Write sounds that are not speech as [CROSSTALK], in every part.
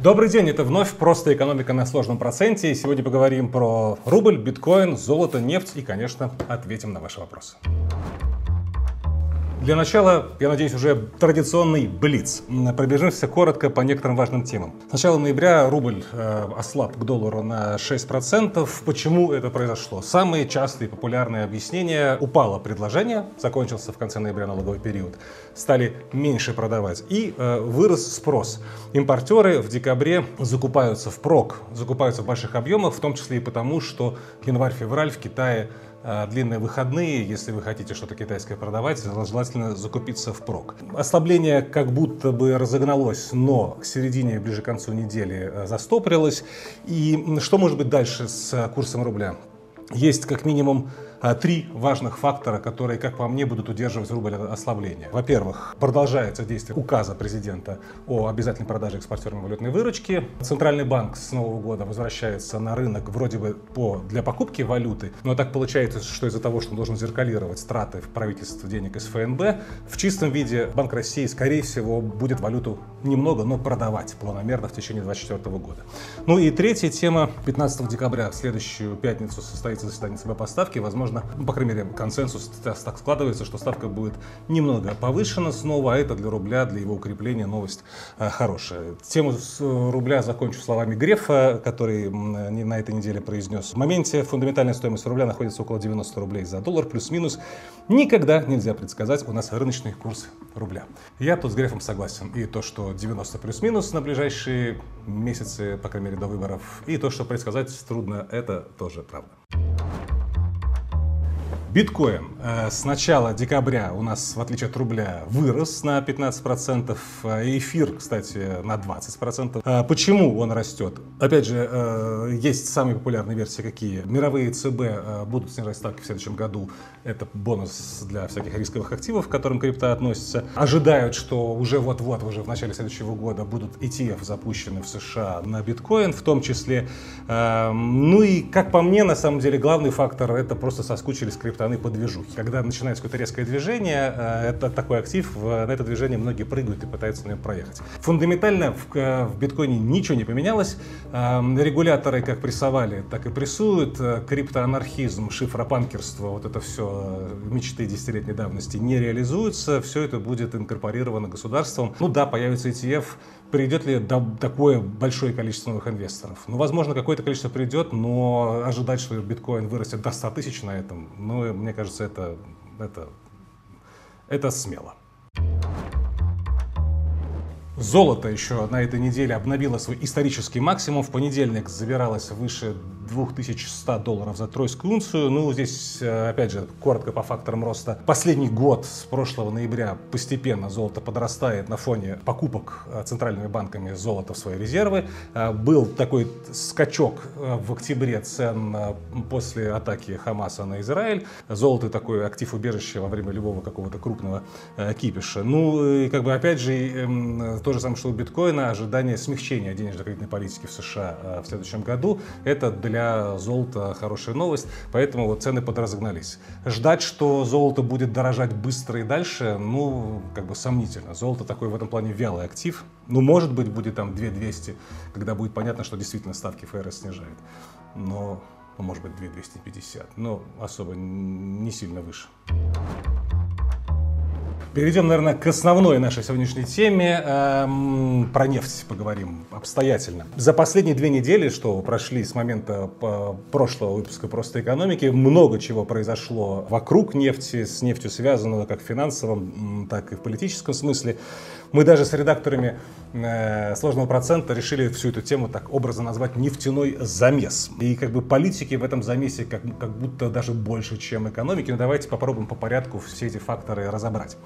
Добрый день, это вновь «Просто экономика на сложном проценте». И сегодня поговорим про рубль, биткоин, золото, нефть и, конечно, ответим на ваши вопросы. Для начала, я надеюсь, уже традиционный блиц. Пробежимся коротко по некоторым важным темам. С начала ноября рубль э, ослаб к доллару на 6%. Почему это произошло? Самые частые популярные объяснения. Упало предложение, закончился в конце ноября налоговый период, стали меньше продавать и э, вырос спрос. Импортеры в декабре закупаются в прок, закупаются в больших объемах, в том числе и потому, что январь-февраль в Китае длинные выходные, если вы хотите что-то китайское продавать, желательно закупиться в прок. Ослабление как будто бы разогналось, но к середине, ближе к концу недели э, застопорилось. И что может быть дальше с курсом рубля? Есть как минимум три важных фактора, которые, как по мне, будут удерживать рубль от ослабления. Во-первых, продолжается действие указа президента о обязательной продаже экспортерам валютной выручки. Центральный банк с Нового года возвращается на рынок вроде бы по, для покупки валюты, но так получается, что из-за того, что он должен зеркалировать страты в правительстве денег из ФНБ, в чистом виде Банк России, скорее всего, будет валюту немного, но продавать планомерно в течение 2024 года. Ну и третья тема. 15 декабря в следующую пятницу состоится заседание ЦБ поставки. Возможно, возможно, ну, по крайней мере, консенсус так складывается, что ставка будет немного повышена снова, а это для рубля, для его укрепления новость э, хорошая. Тему с э, рубля закончу словами Грефа, который на этой неделе произнес. В моменте фундаментальная стоимость рубля находится около 90 рублей за доллар, плюс-минус. Никогда нельзя предсказать у нас рыночный курс рубля. Я тут с Грефом согласен. И то, что 90 плюс-минус на ближайшие месяцы, по крайней мере, до выборов, и то, что предсказать трудно, это тоже правда. Биткоин э, с начала декабря у нас, в отличие от рубля, вырос на 15%. Э, эфир, кстати, на 20%. Э, почему он растет? Опять же, есть самые популярные версии какие. Мировые ЦБ будут снижать ставки в следующем году. Это бонус для всяких рисковых активов, к которым крипта относится. Ожидают, что уже вот-вот, уже в начале следующего года будут ETF запущены в США на биткоин в том числе. Ну и, как по мне, на самом деле, главный фактор это просто соскучились крипто стороны по движухе. Когда начинается какое-то резкое движение, э, это такой актив, на это движение многие прыгают и пытаются на нем проехать. Фундаментально в, э, в биткоине ничего не поменялось. Эм, регуляторы как прессовали, так и прессуют. Э, криптоанархизм, шифропанкерство, вот это все мечты десятилетней давности не реализуются. Все это будет инкорпорировано государством. Ну да, появится ETF, придет ли такое большое количество новых инвесторов? Ну, возможно, какое-то количество придет, но ожидать, что биткоин вырастет до 100 тысяч на этом, ну, мне кажется, это, это, это смело. Золото еще на этой неделе обновило свой исторический максимум. В понедельник забиралось выше 2100 долларов за тройскую унцию. Ну, здесь, э, опять же, коротко по факторам роста. Последний год с прошлого ноября постепенно золото подрастает на фоне покупок э, центральными банками золота в свои резервы. Э, был такой скачок в октябре цен после атаки Хамаса на Израиль. Золото такой актив убежище во время любого какого-то крупного кипиша. Ну, и как бы опять же, то же самое, что у биткоина, ожидание смягчения денежно-кредитной политики в США в следующем году. Это для для золота хорошая новость, поэтому вот цены подразогнались. Ждать, что золото будет дорожать быстро и дальше, ну, как бы сомнительно. Золото такой в этом плане вялый актив. Ну, может быть, будет там 2200, когда будет понятно, что действительно ставки ФРС снижает. Но, ну, может быть, 2250, но особо не сильно выше. Перейдем, наверное, к основной нашей сегодняшней теме. Эм, про нефть поговорим обстоятельно. За последние две недели, что прошли с момента э, прошлого выпуска «Просто экономики», много чего произошло вокруг нефти, с нефтью связанного как в финансовом, так и в политическом смысле. Мы даже с редакторами э, сложного процента решили всю эту тему так образно назвать нефтяной замес. И как бы политики в этом замесе как, как будто даже больше, чем экономики. Но давайте попробуем по порядку все эти факторы разобрать.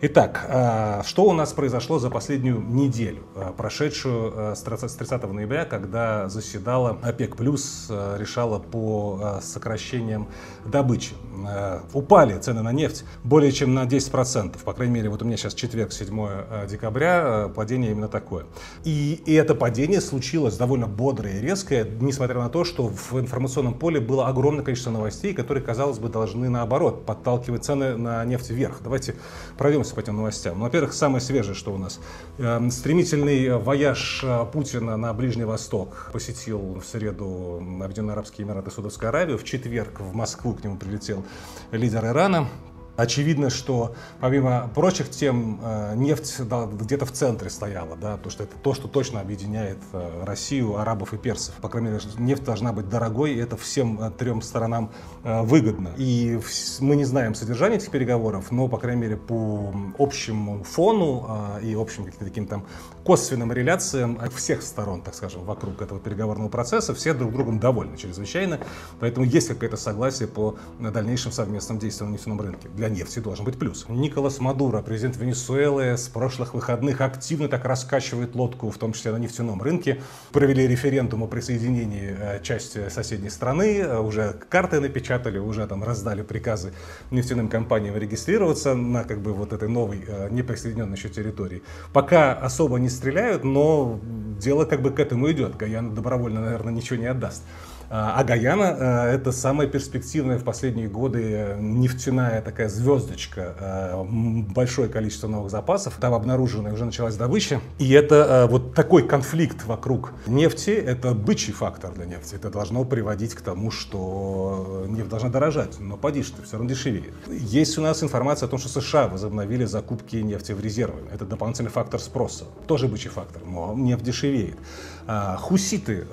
Итак, э, что у нас произошло за последнюю неделю, э, прошедшую э, с 30 ноября, когда заседала ОПЕК+, плюс э, решала по э, сокращениям добычи. Э, упали цены на нефть более чем на 10%. По крайней мере, вот у меня сейчас четверг, 7 декабря падение именно такое. И, и это падение случилось довольно бодрое и резкое, несмотря на то, что в информационном поле было огромное количество новостей, которые, казалось бы, должны наоборот подталкивать цены на нефть вверх. Давайте пройдемся по этим новостям. Ну, во-первых, самое свежее, что у нас. Эм, стремительный вояж Путина на Ближний Восток посетил в среду Объединенные Арабские Эмираты и Судовскую Аравию. В четверг в Москву к нему прилетел лидер Ирана. Очевидно, что помимо прочих тем э, нефть где-то в центре стояла, да, потому что это то, что точно объединяет э, Россию, арабов и персов. По крайней мере, нефть должна быть дорогой, и это всем э, трем сторонам выгодно. И мы не знаем содержание этих переговоров, но, по крайней мере, по общему фону и общим каким-то таким там косвенным реляциям всех сторон, так скажем, вокруг этого переговорного процесса, все друг другом довольны чрезвычайно, поэтому есть какое-то согласие по дальнейшим совместным действиям на нефтяном рынке. Для нефти должен быть плюс. Николас Мадуро, президент Венесуэлы, с прошлых выходных активно так раскачивает лодку, в том числе на нефтяном рынке. Провели референдум о присоединении э, части соседней страны, э, уже карты напечатали, уже там раздали приказы нефтяным компаниям регистрироваться на как бы вот этой новой э, неприсоединенной еще территории. Пока особо не стреляют, но дело как бы к этому идет. Гаяна добровольно, наверное, ничего не отдаст. А, а Гаяна э, — это самая перспективная в последние годы нефтяная такая звездочка. Э, большое количество новых запасов. Там обнаружена уже началась добыча. И это э, вот такой конфликт вокруг нефти — это бычий фактор для нефти. Это должно приводить к тому, что нефть должна дорожать. Но поди что, все равно дешевеет. Есть у нас информация о том, что США возобновили закупки нефти в резервы. Это дополнительный фактор спроса. Тоже бычий фактор, но нефть дешевеет. А, хуситы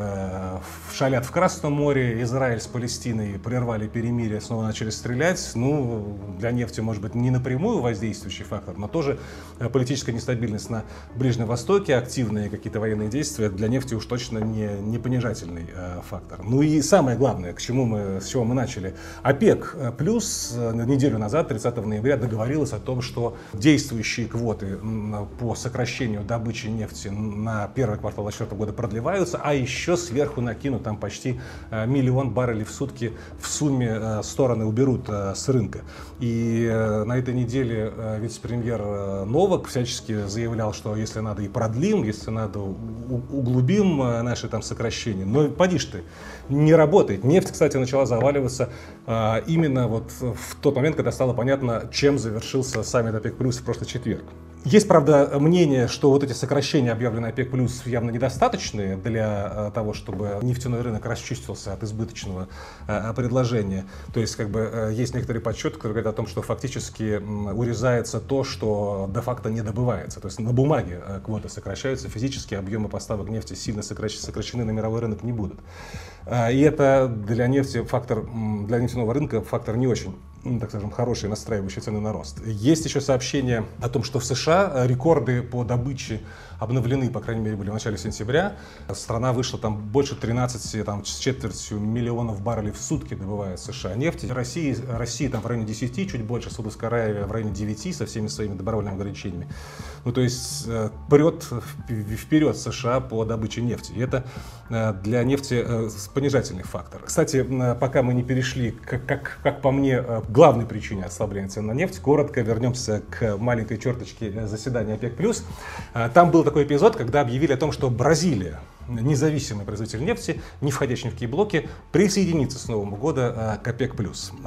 шалят в Красном море Израиль с Палестиной прервали перемирие, снова начали стрелять. Ну, для нефти, может быть, не напрямую воздействующий фактор, но тоже э, политическая нестабильность на Ближнем Востоке, активные какие-то военные действия для нефти уж точно не, не понижательный э, фактор. Ну и самое главное, к чему мы, с чего мы начали. ОПЕК э, плюс э, неделю назад, 30 ноября, договорилась о том, что действующие квоты по сокращению добычи нефти на первый квартал 2024 года продлеваются, а еще сверху накинут там почти Э, миллион баррелей в сутки в сумме э, стороны уберут э, с рынка. И на этой неделе вице-премьер Новак всячески заявлял, что если надо и продлим, если надо углубим наши там сокращения. Но поди ж ты, не работает. Нефть, кстати, начала заваливаться именно вот в тот момент, когда стало понятно, чем завершился саммит ОПЕК+, плюс в прошлый четверг. Есть, правда, мнение, что вот эти сокращения, объявленные ОПЕК+, явно недостаточные для э, того, чтобы нефтяной рынок расчистился от избыточного э, предложения. То есть, как бы, э, есть некоторые подсчеты, которые говорят о том, что фактически урезается то, что де-факто не добывается. То есть, на бумаге квоты сокращаются, физически объемы поставок нефти сильно сокращены на мировой рынок не будут. И это для нефти фактор, для нефтяного рынка фактор не очень так скажем, хорошие настраивающие цены на рост. Есть еще сообщение о том, что в США рекорды по добыче обновлены, по крайней мере, были в начале сентября. Страна вышла там больше 13, там, с четвертью миллионов баррелей в сутки добывает США нефти. Россия, Россия там в районе 10, чуть больше, Саудовская Аравия в районе 9 со всеми своими добровольными ограничениями. Ну, то есть э, прет вперед США по добыче нефти. И это э, для нефти э, понижательный фактор. Кстати, пока мы не перешли, как, как, как по мне, главной причине ослабления цен на нефть, коротко вернемся к маленькой черточке заседания ОПЕК+. Там был такой эпизод, когда объявили о том, что Бразилия независимый производитель нефти, не входящий в какие блоки, присоединится с Нового года э, к ОПЕК+.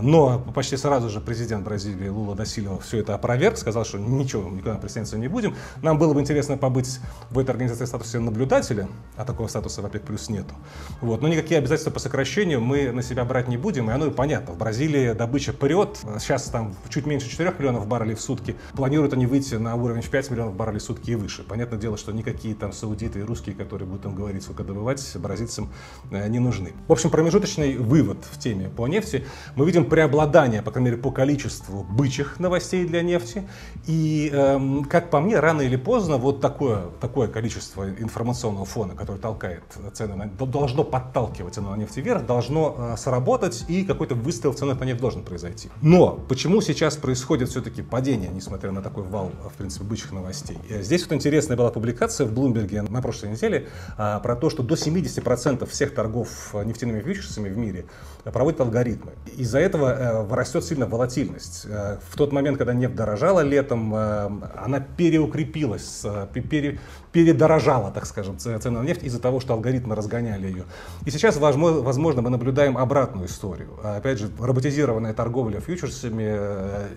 Но почти сразу же президент Бразилии Лула Досилова все это опроверг, сказал, что ничего, никуда присоединяться не будем. Нам было бы интересно побыть в этой организации в статусе наблюдателя, а такого статуса в ОПЕК нету. Вот. Но никакие обязательства по сокращению мы на себя брать не будем, и оно и понятно. В Бразилии добыча прет, сейчас там чуть меньше 4 миллионов баррелей в сутки, планируют они выйти на уровень в 5 миллионов баррелей в сутки и выше. Понятное дело, что никакие там саудиты и русские, которые будут там говорить говорить, сколько добывать, бразильцам э, не нужны. В общем, промежуточный вывод в теме по нефти. Мы видим преобладание, по крайней мере, по количеству бычьих новостей для нефти. И, эм, как по мне, рано или поздно вот такое, такое количество информационного фона, который толкает цены, на, должно подталкивать цену на нефть вверх, должно э, сработать, и какой-то выстрел цены на нефть должен произойти. Но почему сейчас происходит все-таки падение, несмотря на такой вал, в принципе, бычьих новостей? Здесь вот интересная была публикация в Блумберге на прошлой неделе про то, что до 70% всех торгов нефтяными фьючерсами в мире проводят алгоритмы. Из-за этого растет сильно волатильность. В тот момент, когда нефть дорожала летом, она переукрепилась, пере, передорожала, так скажем, цена на нефть из-за того, что алгоритмы разгоняли ее. И сейчас, возможно, мы наблюдаем обратную историю. Опять же, роботизированная торговля фьючерсами э,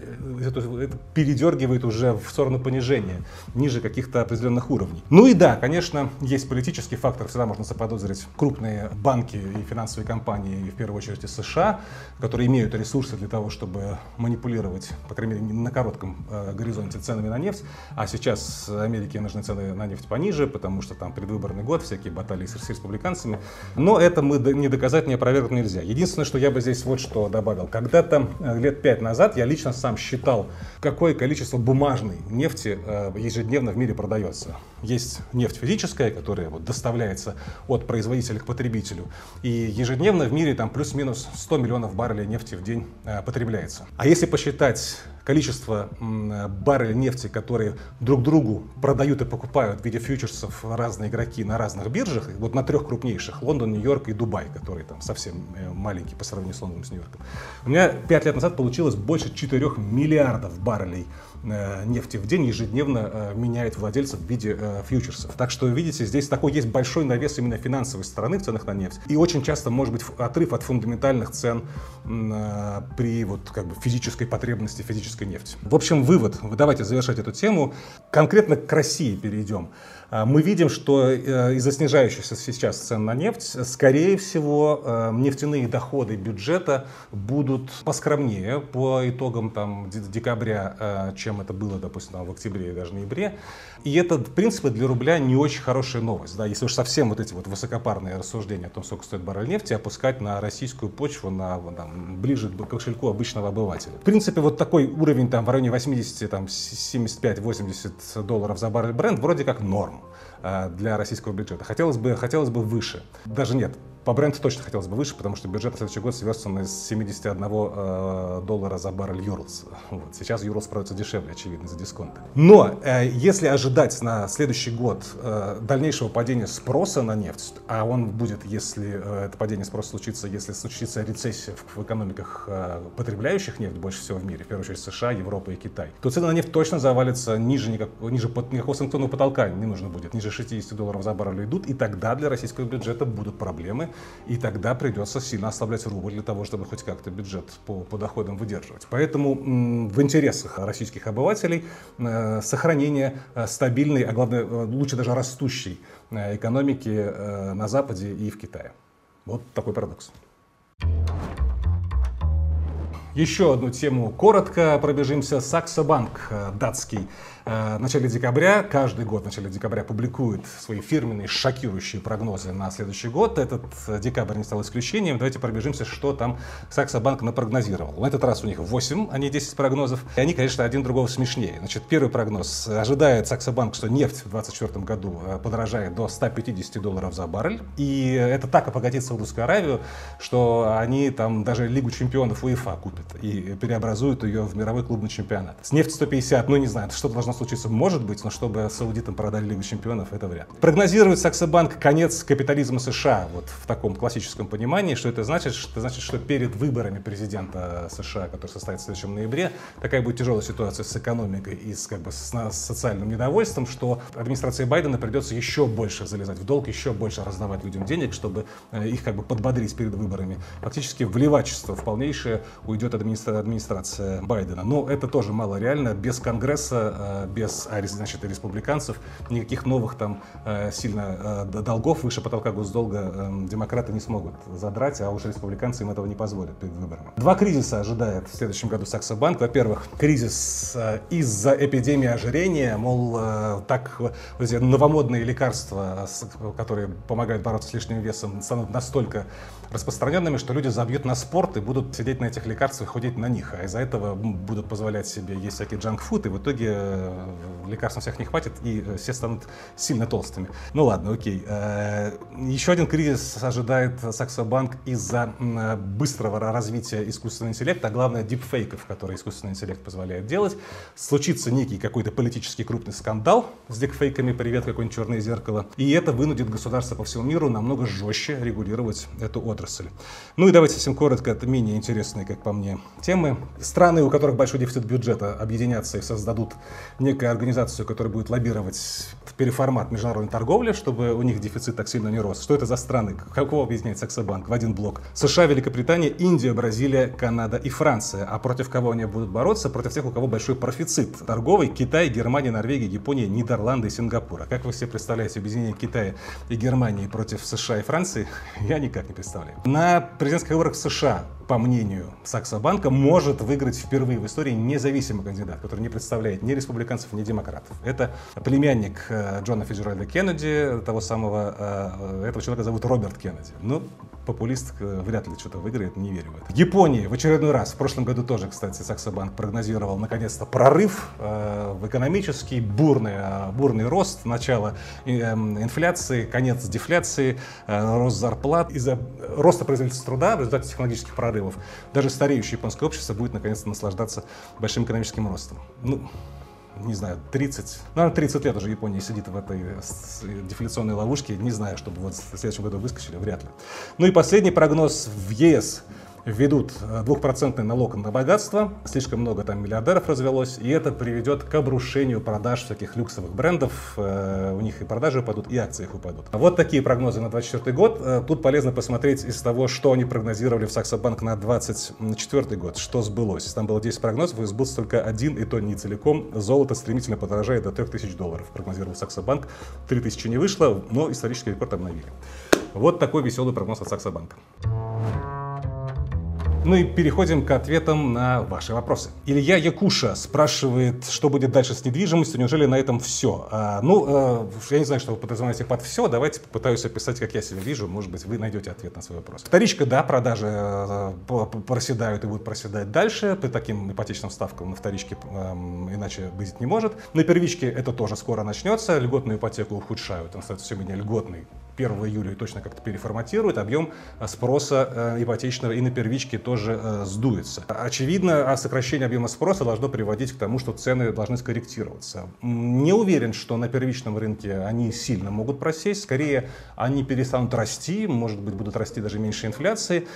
это передергивает уже в сторону понижения, ниже каких-то определенных уровней. Ну и да, конечно, есть политический фактор, всегда можно заподозрить крупные банки и финансовые компании, в первую очередь из США, которые имеют ресурсы для того, чтобы манипулировать, по крайней мере, на коротком э, горизонте ценами на нефть, а сейчас Америке нужны цены на нефть пониже, потому что там предвыборный год, всякие баталии с, с республиканцами. Но это мы не доказать, не опровергнуть нельзя. Единственное, что я бы здесь вот что добавил. Когда-то э, лет пять назад я лично сам считал, какое количество бумажной нефти э, ежедневно в мире продается. Есть нефть физическая, которая вот доставляется от производителя к потребителю. И ежедневно в мире там плюс-минус 100 миллионов баррелей нефти в день э, потребляется. А если посчитать количество баррелей нефти, которые друг другу продают и покупают в виде фьючерсов разные игроки на разных биржах, вот на трех крупнейших, Лондон, Нью-Йорк и Дубай, которые там совсем э, маленькие по сравнению с Лондоном, с Нью-Йорком. У меня пять лет назад получилось больше 4 миллиардов баррелей нефти в день ежедневно э, меняет владельцев в виде э, фьючерсов. Так что, видите, здесь такой есть большой навес именно финансовой стороны в ценах на нефть. И очень часто может быть отрыв от фундаментальных цен при вот как бы физической потребности физической нефти. В общем, вывод. Давайте завершать эту тему. Конкретно к России перейдем. Мы видим, что из-за снижающихся сейчас цен на нефть, скорее всего, нефтяные доходы бюджета будут поскромнее по итогам там, декабря, чем это было, допустим, в октябре и даже ноябре. И это, в принципе, для рубля не очень хорошая новость. Да? Если уж совсем вот эти вот высокопарные рассуждения о том, сколько стоит баррель нефти, опускать на российскую почву, на, там, ближе к кошельку обычного обывателя. В принципе, вот такой уровень там, в районе 80, там, 75-80 долларов за баррель бренд вроде как норм э, для российского бюджета. Хотелось бы, хотелось бы выше. Даже нет, по бренду точно хотелось бы выше, потому что бюджет на следующий год связан из 71 э, доллара за баррель Юрлс. Вот. Сейчас Юрлс продается дешевле, очевидно, из-за дисконта. Но э, если ожидать на следующий год э, дальнейшего падения спроса на нефть, а он будет, если э, это падение спроса случится, если случится рецессия в, в экономиках э, потребляющих нефть больше всего в мире, в первую очередь США, Европа и Китай, то цены на нефть точно завалятся ниже, никак, ниже под, никакого санкционного потолка не нужно будет, ниже 60 долларов за баррель идут, и тогда для российского бюджета будут проблемы и тогда придется сильно ослаблять рубль для того, чтобы хоть как-то бюджет по, по доходам выдерживать. Поэтому в интересах российских обывателей э, сохранение э, стабильной, а главное, э, лучше даже растущей экономики на Западе и в Китае. Вот такой парадокс. Еще одну тему коротко пробежимся. Саксо Банк датский в начале декабря, каждый год в начале декабря публикует свои фирменные шокирующие прогнозы на следующий год. Этот э, декабрь не стал исключением. Давайте пробежимся, что там Саксо Банк напрогнозировал. На этот раз у них 8, а не 10 прогнозов. И они, конечно, один другого смешнее. Значит, первый прогноз. Ожидает Саксо Банк, что нефть в 2024 году э, подорожает до 150 долларов за баррель. И это так обогатит Саудовскую Аравию, что они там даже Лигу чемпионов УЕФА купят и переобразуют ее в мировой клубный чемпионат. С нефть 150, ну не знаю, что должно случиться, может быть, но чтобы саудитам продали Лигу чемпионов, это вряд ли. Прогнозирует Саксобанк конец капитализма США, вот в таком классическом понимании. Что это значит? Это значит, что перед выборами президента США, который состоится в следующем ноябре, такая будет тяжелая ситуация с экономикой и с, как бы, с, с социальным недовольством, что администрации Байдена придется еще больше залезать в долг, еще больше раздавать людям денег, чтобы э, их как бы подбодрить перед выборами. Фактически вливачество в полнейшее уйдет администра- администрация Байдена. Но это тоже мало реально. Без Конгресса, э, без значит, республиканцев, никаких новых там э, сильно э, долгов выше потолка госдолга э, демократы не смогут задрать, а уж республиканцы им этого не позволят перед выборами. Два кризиса ожидает в следующем году Саксо Банк. Во-первых, кризис из-за эпидемии ожирения, мол, так новомодные лекарства, которые помогают бороться с лишним весом, станут настолько распространенными, что люди забьют на спорт и будут сидеть на этих лекарствах, худеть на них, а из-за этого будут позволять себе есть всякий джанк-фуд, и в итоге лекарств всех не хватит, и все станут сильно толстыми. Ну ладно, окей. Еще один кризис ожидает Саксобанк из-за быстрого развития искусственного интеллекта, а главное дипфейков, которые искусственный интеллект позволяет делать. Случится некий какой-то политический крупный скандал с дипфейками, привет, какое-нибудь черное зеркало, и это вынудит государство по всему миру намного жестче регулировать эту отрасль. Ну и давайте совсем коротко, это менее интересные, как по мне, темы. Страны, у которых большой дефицит бюджета, объединятся и создадут некую организацию, которая будет лоббировать переформат международной торговли, чтобы у них дефицит так сильно не рос. Что это за страны? Какого объединяет Саксобанк в один блок? США, Великобритания, Индия, Бразилия, Канада и Франция. А против кого они будут бороться? Против тех, у кого большой профицит торговый. Китай, Германия, Норвегия, Япония, Нидерланды и Сингапур. Как вы себе представляете объединение Китая и Германии против США и Франции? [LAUGHS] Я никак не представляю. На президентских выборах в США по мнению Саксобанка, может выиграть впервые в истории независимый кандидат, который не представляет ни республиканцев, ни демократов. Это племянник э, Джона Фиджеральда Кеннеди, того самого, э, этого человека зовут Роберт Кеннеди. Ну, популист э, вряд ли что-то выиграет, не верю в это. Япония в очередной раз, в прошлом году тоже, кстати, Саксобанк прогнозировал наконец-то прорыв в экономический бурный, бурный рост, начало э, инфляции, конец дефляции, рост зарплат. Из-за роста производительности труда в результате технологических прорывов даже стареющее японское общество будет наконец-то наслаждаться большим экономическим ростом. Ну, не знаю, 30, наверное, 30 лет уже Япония сидит в этой дефляционной ловушке. Не знаю, чтобы вот в следующем году выскочили, вряд ли. Ну и последний прогноз в ЕС введут э, двухпроцентный налог на богатство, слишком много там миллиардеров развелось, и это приведет к обрушению продаж всяких люксовых брендов, э, у них и продажи упадут, и акции их упадут. Вот такие прогнозы на 2024 год. Э, тут полезно посмотреть из того, что они прогнозировали в Саксобанк на 2024 год, что сбылось. Там было 10 прогнозов, и сбылся только один, и то не целиком. Золото стремительно подорожает до 3000 долларов, прогнозировал Саксобанк. 3000 не вышло, но исторический рекорд обновили. Вот такой веселый прогноз от Саксобанка. Ну и переходим к ответам на ваши вопросы. Илья Якуша спрашивает, что будет дальше с недвижимостью, неужели на этом все? А, ну, а, я не знаю, что вы подразумеваете под все, давайте попытаюсь описать, как я себя вижу, может быть, вы найдете ответ на свой вопрос. Вторичка, да, продажи э, проседают и будут проседать дальше, при таким ипотечным ставкам на вторичке э, иначе быть не может. На первичке это тоже скоро начнется, льготную ипотеку ухудшают, он становится все менее льготный 1 июля точно как-то переформатирует, объем э, спроса э, ипотечного и на первичке тоже э, сдуется. Очевидно, а сокращение объема спроса должно приводить к тому, что цены должны скорректироваться. Не уверен, что на первичном рынке они сильно могут просесть, скорее они перестанут расти, может быть, будут расти даже меньше инфляции.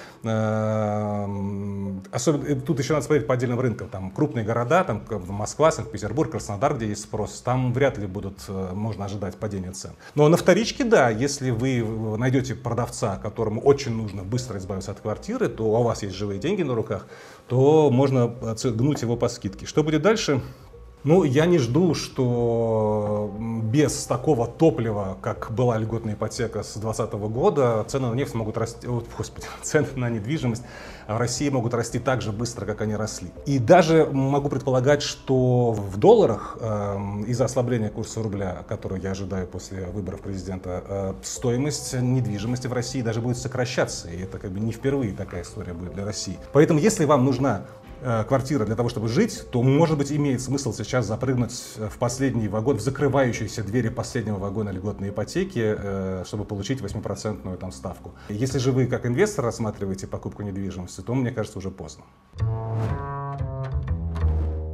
Особенно, тут еще надо смотреть по отдельным рынкам. Там крупные города, там Москва, Санкт-Петербург, Краснодар, где есть спрос, там вряд ли будут, можно ожидать падения цен. Но на вторичке, да, если вы найдете продавца, которому очень нужно быстро избавиться от квартиры, то у вас есть живые деньги на руках, то можно гнуть его по скидке. Что будет дальше? Ну, я не жду, что без такого топлива, как была льготная ипотека с 2020 года, цены на нефть могут расти, о, господи, [LAUGHS] цены на недвижимость в России могут расти так же быстро, как они росли. И даже могу предполагать, что в долларах э, из-за ослабления курса рубля, который я ожидаю после выборов президента, э, стоимость недвижимости в России даже будет сокращаться. И это как бы не впервые такая история будет для России. Поэтому, если вам нужна квартира для того, чтобы жить, то, может быть, имеет смысл сейчас запрыгнуть в последний вагон, в закрывающиеся двери последнего вагона льготной ипотеки, э, чтобы получить 8% там, ставку. Если же вы как инвестор рассматриваете покупку недвижимости, то, мне кажется, уже поздно.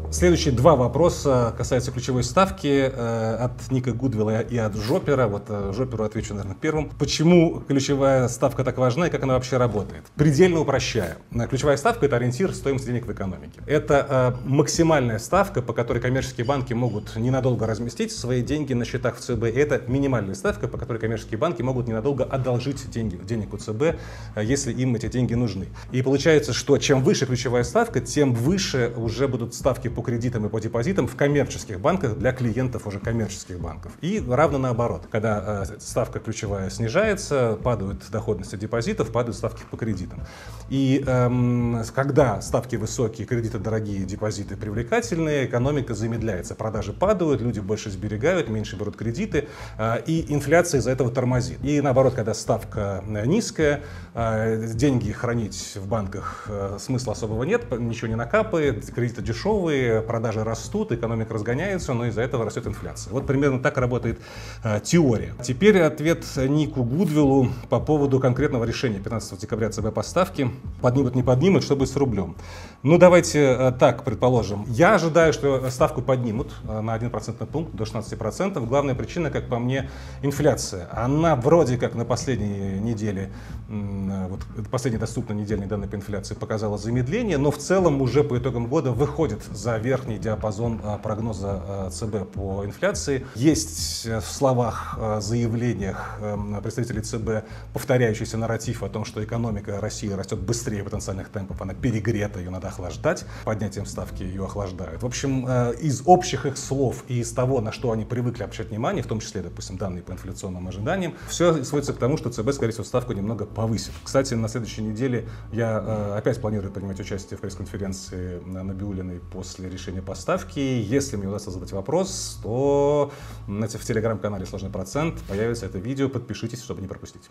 Следующие два вопроса касаются ключевой ставки э, от Ника Гудвилла и от Жопера. Вот э, Жоперу отвечу, наверное, первым. Почему ключевая ставка так важна и как она вообще работает? Предельно упрощая. Ключевая ставка – это ориентир стоимости денег в экономике. Это э, максимальная ставка, по которой коммерческие банки могут ненадолго разместить свои деньги на счетах в ЦБ. И это минимальная ставка, по которой коммерческие банки могут ненадолго одолжить деньги, денег у ЦБ, если им эти деньги нужны. И получается, что чем выше ключевая ставка, тем выше уже будут ставки по кредитам и по депозитам в коммерческих банках для клиентов уже коммерческих банков. И равно наоборот. Когда э, ставка ключевая снижается, падают доходности депозитов, падают ставки по кредитам. И эм, когда ставки высокие, кредиты дорогие, депозиты привлекательные, экономика замедляется. Продажи падают, люди больше сберегают, меньше берут кредиты, э, и инфляция из-за этого тормозит. И наоборот, когда ставка низкая, э, деньги хранить в банках э, смысла особого нет, ничего не накапает, кредиты дешевые, продажи растут, экономика разгоняется, но из-за этого растет инфляция. Вот примерно так работает э, теория. Теперь ответ Нику Гудвиллу по поводу конкретного решения 15 декабря ЦБ поставки. Поднимут, не поднимут, что будет с рублем. Ну, давайте э, так предположим. Я ожидаю, что ставку поднимут э, на 1% пункт до 16%. Главная причина, как по мне, инфляция. Она вроде как на последней неделе, э, вот последние доступные недельные данные по инфляции показала замедление, но в целом уже по итогам года выходит за верхний диапазон прогноза ЦБ по инфляции. Есть в словах, заявлениях представителей ЦБ повторяющийся нарратив о том, что экономика России растет быстрее потенциальных темпов, она перегрета, ее надо охлаждать. Поднятием ставки ее охлаждают. В общем, э, из общих их слов и из того, на что они привыкли обращать внимание, в том числе, допустим, данные по инфляционным ожиданиям, все сводится к тому, что ЦБ, скорее всего, ставку немного повысит. Кстати, на следующей неделе я э, опять планирую принимать участие в пресс-конференции на Набиулиной после решения поставки. Если мне удастся задать вопрос, то в телеграм-канале «Сложный процент» появится это видео. Подпишитесь, чтобы не пропустить.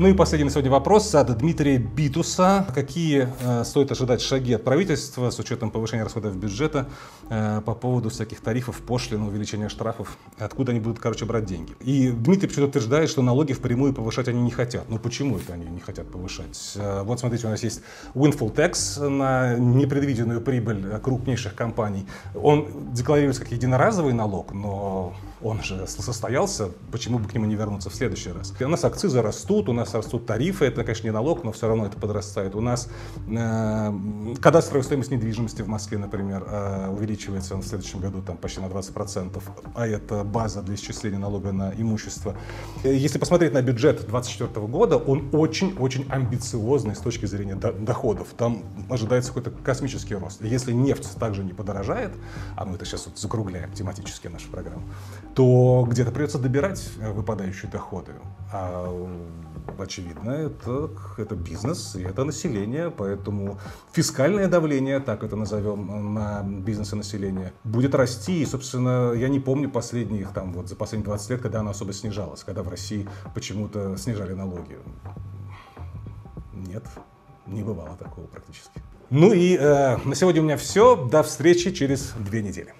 Ну и последний на сегодня вопрос от Дмитрия Битуса. Какие э, стоит ожидать шаги от правительства с учетом повышения расходов бюджета э, по поводу всяких тарифов, пошлин, увеличения штрафов? Откуда они будут, короче, брать деньги? И Дмитрий почему-то утверждает, что налоги впрямую повышать они не хотят. Ну почему это они не хотят повышать? Э, вот смотрите, у нас есть windfall tax на непредвиденную прибыль крупнейших компаний. Он декларируется как единоразовый налог, но он же состоялся, почему бы к нему не вернуться в следующий раз? У нас акцизы растут, у нас растут тарифы, это, конечно, не налог, но все равно это подрастает. У нас э, кадастровая стоимость недвижимости в Москве, например, э, увеличивается в следующем году там, почти на 20%, а это база для исчисления налога на имущество. Если посмотреть на бюджет 2024 года, он очень-очень амбициозный с точки зрения доходов. Там ожидается какой-то космический рост. Если нефть также не подорожает, а мы это сейчас вот закругляем тематически нашу программу, то где-то придется добирать э, выпадающие доходы. А очевидно, это, это бизнес и это население, поэтому фискальное давление, так это назовем, на бизнес и население, будет расти. И, собственно, я не помню последних, там, вот за последние 20 лет, когда оно особо снижалось, когда в России почему-то снижали налоги. Нет, не бывало такого практически. Ну и э, на сегодня у меня все. До встречи через две недели.